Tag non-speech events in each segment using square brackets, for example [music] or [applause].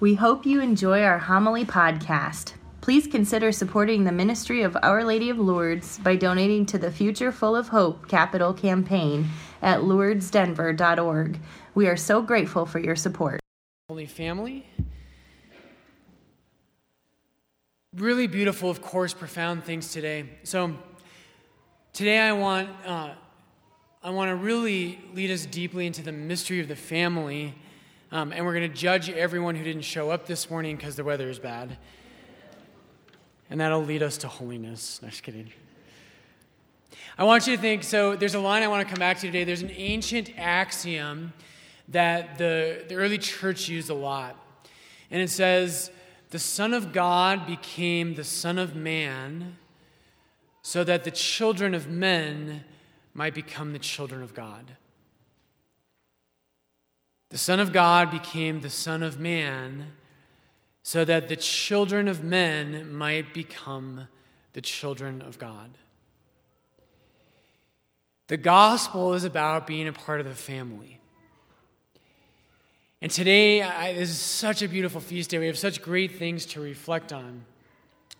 We hope you enjoy our homily podcast. Please consider supporting the ministry of Our Lady of Lourdes by donating to the Future Full of Hope capital campaign at lourdesdenver.org. We are so grateful for your support. Holy Family. Really beautiful, of course, profound things today. So, today I want, uh, I want to really lead us deeply into the mystery of the family. Um, and we're going to judge everyone who didn't show up this morning because the weather is bad. And that'll lead us to holiness. No, just kidding. I want you to think so, there's a line I want to come back to today. There's an ancient axiom that the, the early church used a lot. And it says, The Son of God became the Son of Man so that the children of men might become the children of God. The Son of God became the Son of Man so that the children of men might become the children of God. The gospel is about being a part of the family. And today, I, this is such a beautiful feast day. We have such great things to reflect on.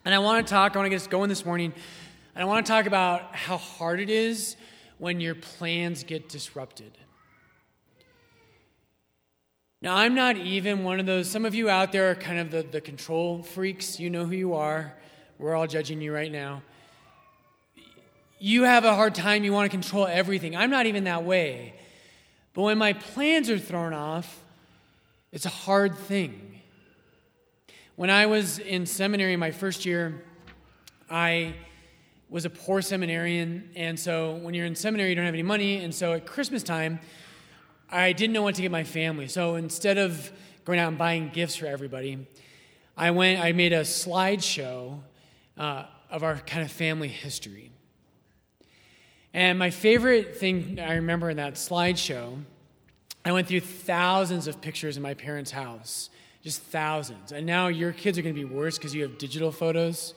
And I want to talk, I want to get us going this morning, and I want to talk about how hard it is when your plans get disrupted. Now, I'm not even one of those, some of you out there are kind of the, the control freaks. You know who you are. We're all judging you right now. You have a hard time, you want to control everything. I'm not even that way. But when my plans are thrown off, it's a hard thing. When I was in seminary my first year, I was a poor seminarian. And so when you're in seminary, you don't have any money. And so at Christmas time, I didn't know what to get my family. So instead of going out and buying gifts for everybody, I went, I made a slideshow uh, of our kind of family history. And my favorite thing I remember in that slideshow, I went through thousands of pictures in my parents' house, just thousands. And now your kids are going to be worse because you have digital photos,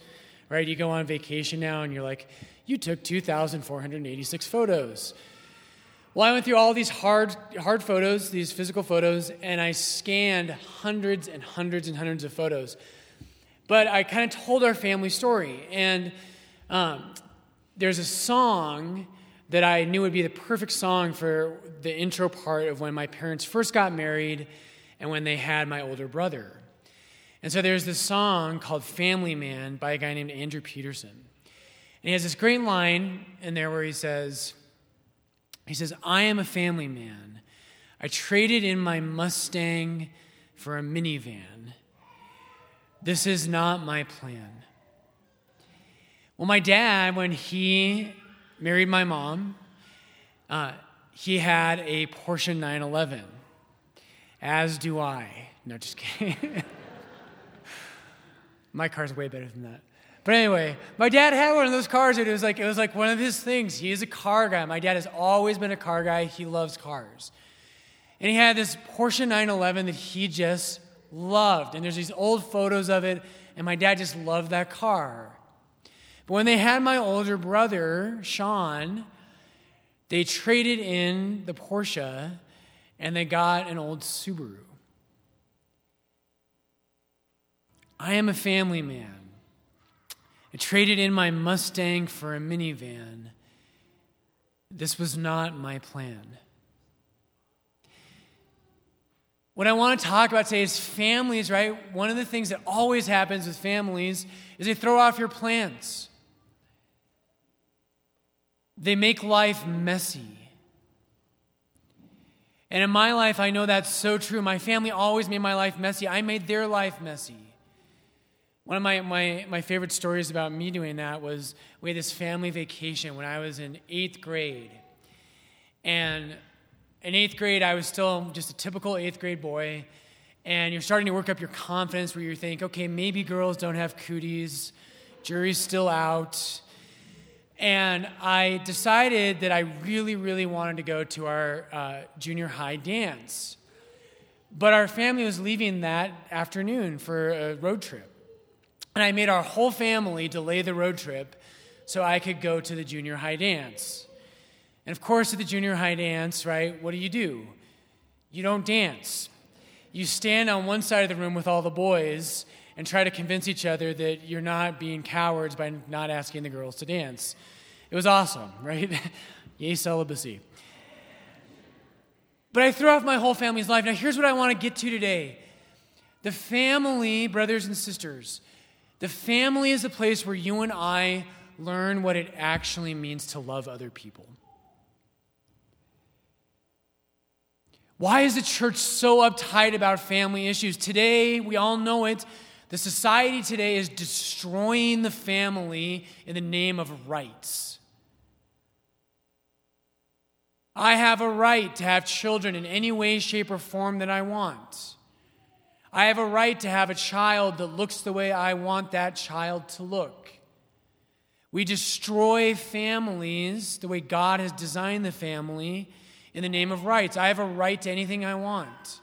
right? You go on vacation now and you're like, you took 2,486 photos. Well, I went through all these hard, hard photos, these physical photos, and I scanned hundreds and hundreds and hundreds of photos. But I kind of told our family story. And um, there's a song that I knew would be the perfect song for the intro part of when my parents first got married and when they had my older brother. And so there's this song called Family Man by a guy named Andrew Peterson. And he has this great line in there where he says, he says, I am a family man. I traded in my Mustang for a minivan. This is not my plan. Well, my dad, when he married my mom, uh, he had a Porsche 911, as do I. No, just kidding. [laughs] my car's way better than that. But anyway, my dad had one of those cars, and it was like it was like one of his things. He is a car guy. My dad has always been a car guy. He loves cars, and he had this Porsche 911 that he just loved. And there's these old photos of it, and my dad just loved that car. But when they had my older brother Sean, they traded in the Porsche, and they got an old Subaru. I am a family man. I traded in my Mustang for a minivan. This was not my plan. What I want to talk about today is families, right? One of the things that always happens with families is they throw off your plans. They make life messy. And in my life, I know that's so true. My family always made my life messy. I made their life messy. One of my, my, my favorite stories about me doing that was we had this family vacation when I was in eighth grade. And in eighth grade, I was still just a typical eighth grade boy. And you're starting to work up your confidence where you think, okay, maybe girls don't have cooties, jury's still out. And I decided that I really, really wanted to go to our uh, junior high dance. But our family was leaving that afternoon for a road trip. And I made our whole family delay the road trip so I could go to the junior high dance. And of course, at the junior high dance, right, what do you do? You don't dance. you stand on one side of the room with all the boys and try to convince each other that you're not being cowards by not asking the girls to dance. It was awesome, [laughs] right? Yay, celibacy. But I threw off my whole family's life. Now, here's what I want to get to today the family, brothers and sisters, the family is a place where you and I learn what it actually means to love other people. Why is the church so uptight about family issues? Today, we all know it. The society today is destroying the family in the name of rights. I have a right to have children in any way, shape, or form that I want. I have a right to have a child that looks the way I want that child to look. We destroy families the way God has designed the family in the name of rights. I have a right to anything I want.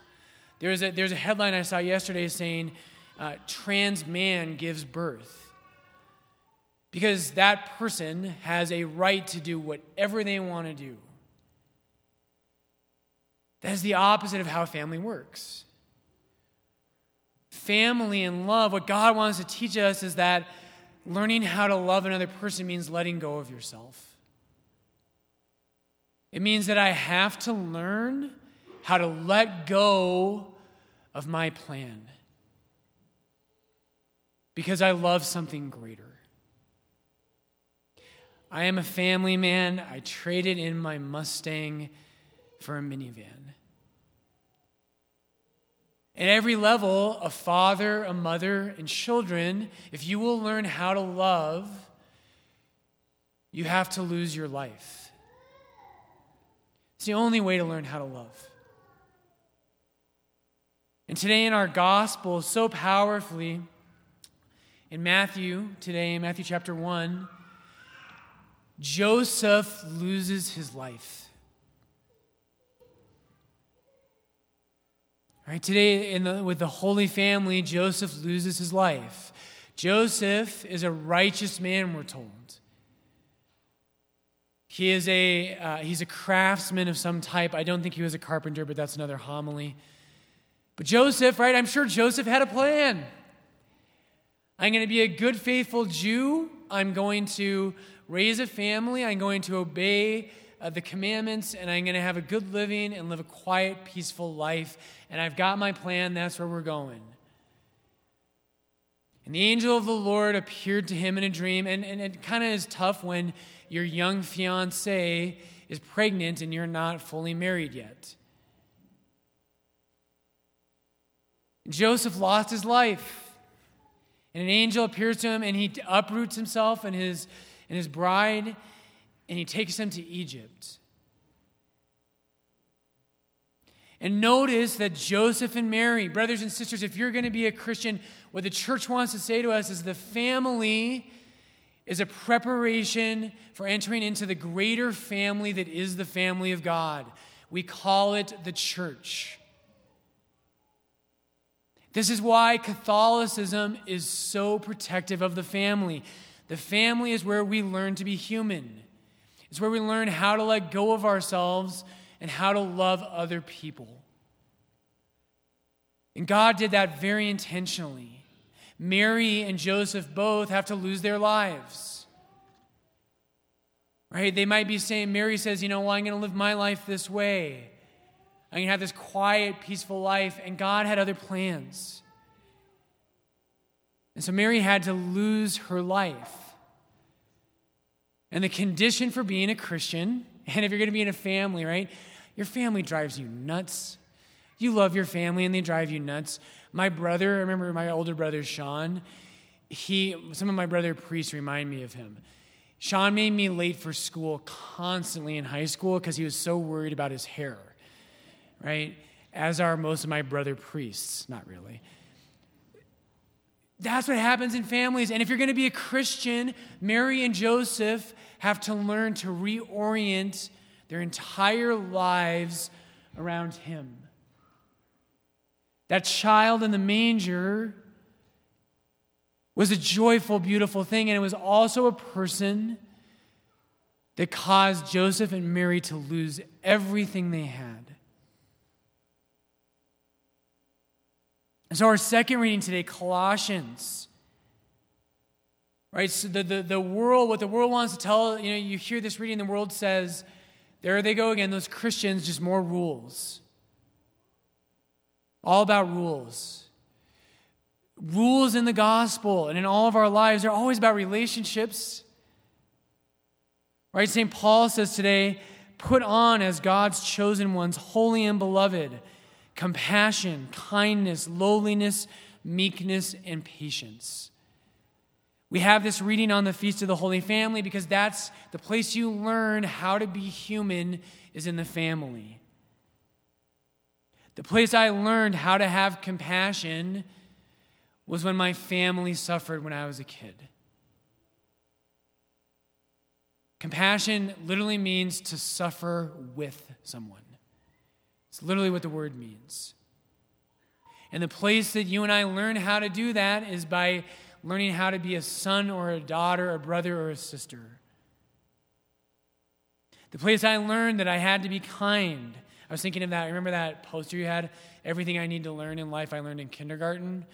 There's a, there's a headline I saw yesterday saying, uh, trans man gives birth. Because that person has a right to do whatever they want to do. That is the opposite of how family works. Family and love, what God wants to teach us is that learning how to love another person means letting go of yourself. It means that I have to learn how to let go of my plan because I love something greater. I am a family man. I traded in my Mustang for a minivan. At every level, a father, a mother, and children, if you will learn how to love, you have to lose your life. It's the only way to learn how to love. And today in our gospel, so powerfully, in Matthew, today in Matthew chapter 1, Joseph loses his life. Right, today, the, with the Holy Family, Joseph loses his life. Joseph is a righteous man, we're told. He is a, uh, he's a craftsman of some type. I don't think he was a carpenter, but that's another homily. But Joseph, right, I'm sure Joseph had a plan. I'm going to be a good, faithful Jew. I'm going to raise a family. I'm going to obey uh, the commandments, and I'm going to have a good living and live a quiet, peaceful life. And I've got my plan. That's where we're going. And the angel of the Lord appeared to him in a dream. And, and it kind of is tough when your young fiance is pregnant and you're not fully married yet. Joseph lost his life. And an angel appears to him and he uproots himself and his, and his bride and he takes them to Egypt. And notice that Joseph and Mary, brothers and sisters, if you're going to be a Christian, what the church wants to say to us is the family is a preparation for entering into the greater family that is the family of God. We call it the church. This is why Catholicism is so protective of the family. The family is where we learn to be human. It's where we learn how to let go of ourselves and how to love other people. And God did that very intentionally. Mary and Joseph both have to lose their lives. Right? They might be saying, Mary says, you know, well, I'm going to live my life this way. I'm going to have this quiet, peaceful life. And God had other plans. And so Mary had to lose her life. And the condition for being a Christian, and if you're going to be in a family, right? Your family drives you nuts. You love your family and they drive you nuts. My brother, I remember my older brother Sean, he some of my brother priests remind me of him. Sean made me late for school constantly in high school because he was so worried about his hair. Right? As are most of my brother priests, not really. That's what happens in families. And if you're going to be a Christian, Mary and Joseph have to learn to reorient their entire lives around Him. That child in the manger was a joyful, beautiful thing, and it was also a person that caused Joseph and Mary to lose everything they had. So, our second reading today, Colossians. Right? So, the, the, the world, what the world wants to tell, you know, you hear this reading, the world says, there they go again, those Christians, just more rules. All about rules. Rules in the gospel and in all of our lives are always about relationships. Right? St. Paul says today, put on as God's chosen ones, holy and beloved compassion, kindness, lowliness, meekness, and patience. We have this reading on the Feast of the Holy Family because that's the place you learn how to be human is in the family. The place I learned how to have compassion was when my family suffered when I was a kid. Compassion literally means to suffer with someone. It's literally what the word means. And the place that you and I learn how to do that is by learning how to be a son or a daughter, a brother or a sister. The place I learned that I had to be kind. I was thinking of that. Remember that poster you had? Everything I need to learn in life I learned in kindergarten.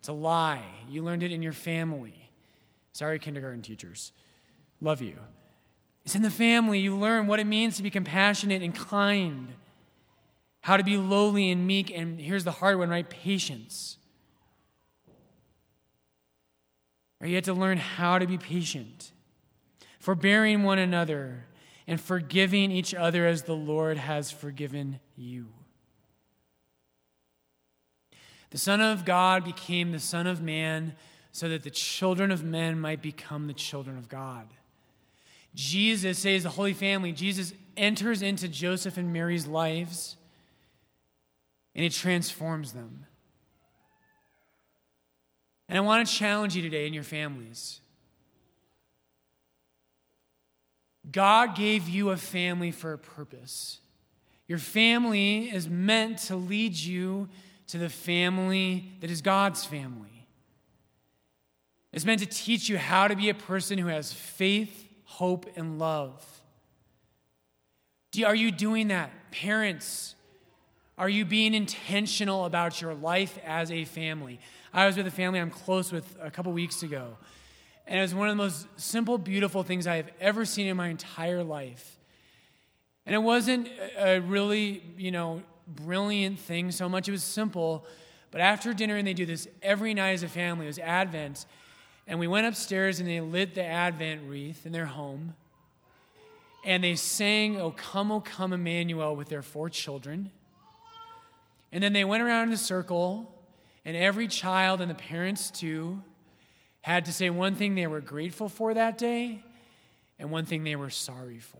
It's a lie. You learned it in your family. Sorry, kindergarten teachers. Love you. It's in the family. You learn what it means to be compassionate and kind how to be lowly and meek, and here's the hard one, right? Patience. Or you have to learn how to be patient, forbearing one another, and forgiving each other as the Lord has forgiven you. The Son of God became the Son of Man so that the children of men might become the children of God. Jesus, says the Holy Family, Jesus enters into Joseph and Mary's lives and it transforms them. And I want to challenge you today in your families. God gave you a family for a purpose. Your family is meant to lead you to the family that is God's family. It's meant to teach you how to be a person who has faith, hope, and love. Are you doing that? Parents, are you being intentional about your life as a family? I was with a family I'm close with a couple weeks ago, and it was one of the most simple, beautiful things I have ever seen in my entire life. And it wasn't a really, you know, brilliant thing so much, it was simple. But after dinner, and they do this every night as a family, it was Advent, and we went upstairs and they lit the Advent wreath in their home. And they sang, O come, O come, Emmanuel, with their four children. And then they went around in a circle, and every child and the parents too had to say one thing they were grateful for that day and one thing they were sorry for.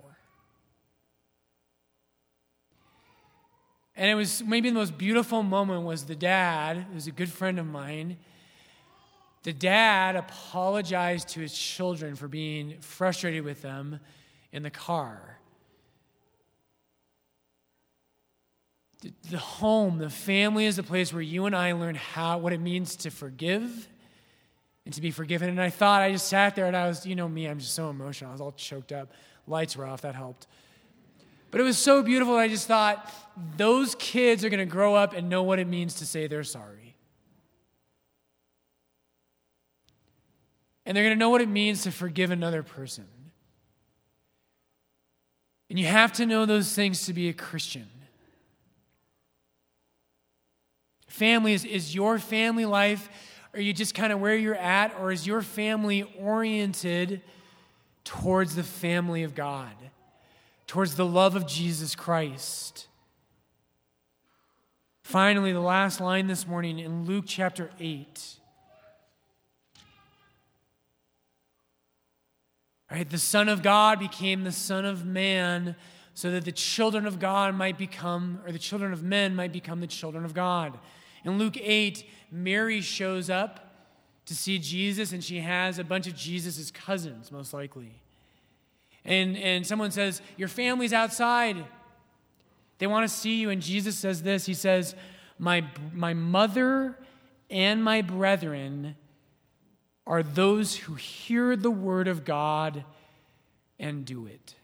And it was maybe the most beautiful moment was the dad, who's a good friend of mine. The dad apologized to his children for being frustrated with them in the car. The home, the family is the place where you and I learn how what it means to forgive and to be forgiven. And I thought I just sat there and I was, you know me, I'm just so emotional. I was all choked up. Lights were off, that helped. But it was so beautiful. I just thought those kids are going to grow up and know what it means to say they're sorry. And they're going to know what it means to forgive another person. And you have to know those things to be a Christian. Families, is your family life, are you just kind of where you're at, or is your family oriented towards the family of God, towards the love of Jesus Christ? Finally, the last line this morning in Luke chapter 8. Right, the Son of God became the Son of Man so that the children of God might become, or the children of men might become the children of God. In Luke 8, Mary shows up to see Jesus, and she has a bunch of Jesus' cousins, most likely. And, and someone says, Your family's outside. They want to see you. And Jesus says this He says, My, my mother and my brethren are those who hear the word of God and do it.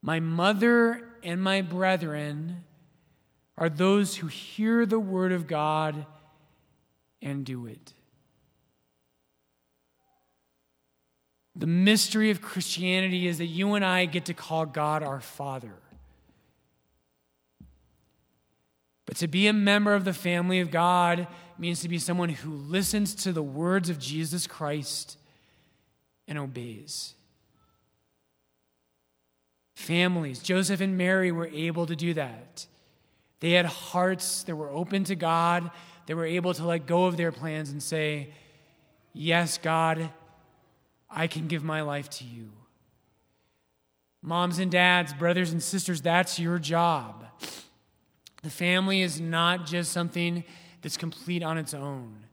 My mother and my brethren are those who hear the word of God and do it. The mystery of Christianity is that you and I get to call God our Father. But to be a member of the family of God means to be someone who listens to the words of Jesus Christ and obeys. Families, Joseph and Mary were able to do that. They had hearts that were open to God, they were able to let go of their plans and say, Yes, God, I can give my life to you. Moms and dads, brothers and sisters, that's your job. The family is not just something that's complete on its own.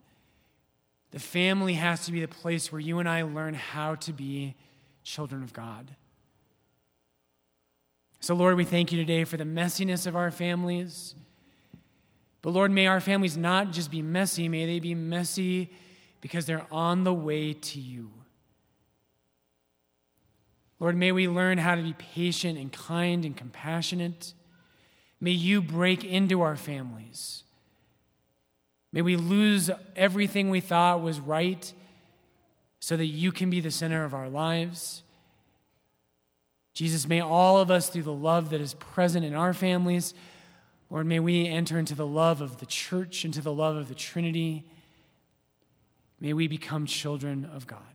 The family has to be the place where you and I learn how to be children of God. So, Lord, we thank you today for the messiness of our families. But, Lord, may our families not just be messy, may they be messy because they're on the way to you. Lord, may we learn how to be patient and kind and compassionate. May you break into our families. May we lose everything we thought was right so that you can be the center of our lives. Jesus, may all of us, through the love that is present in our families, Lord, may we enter into the love of the church, into the love of the Trinity. May we become children of God.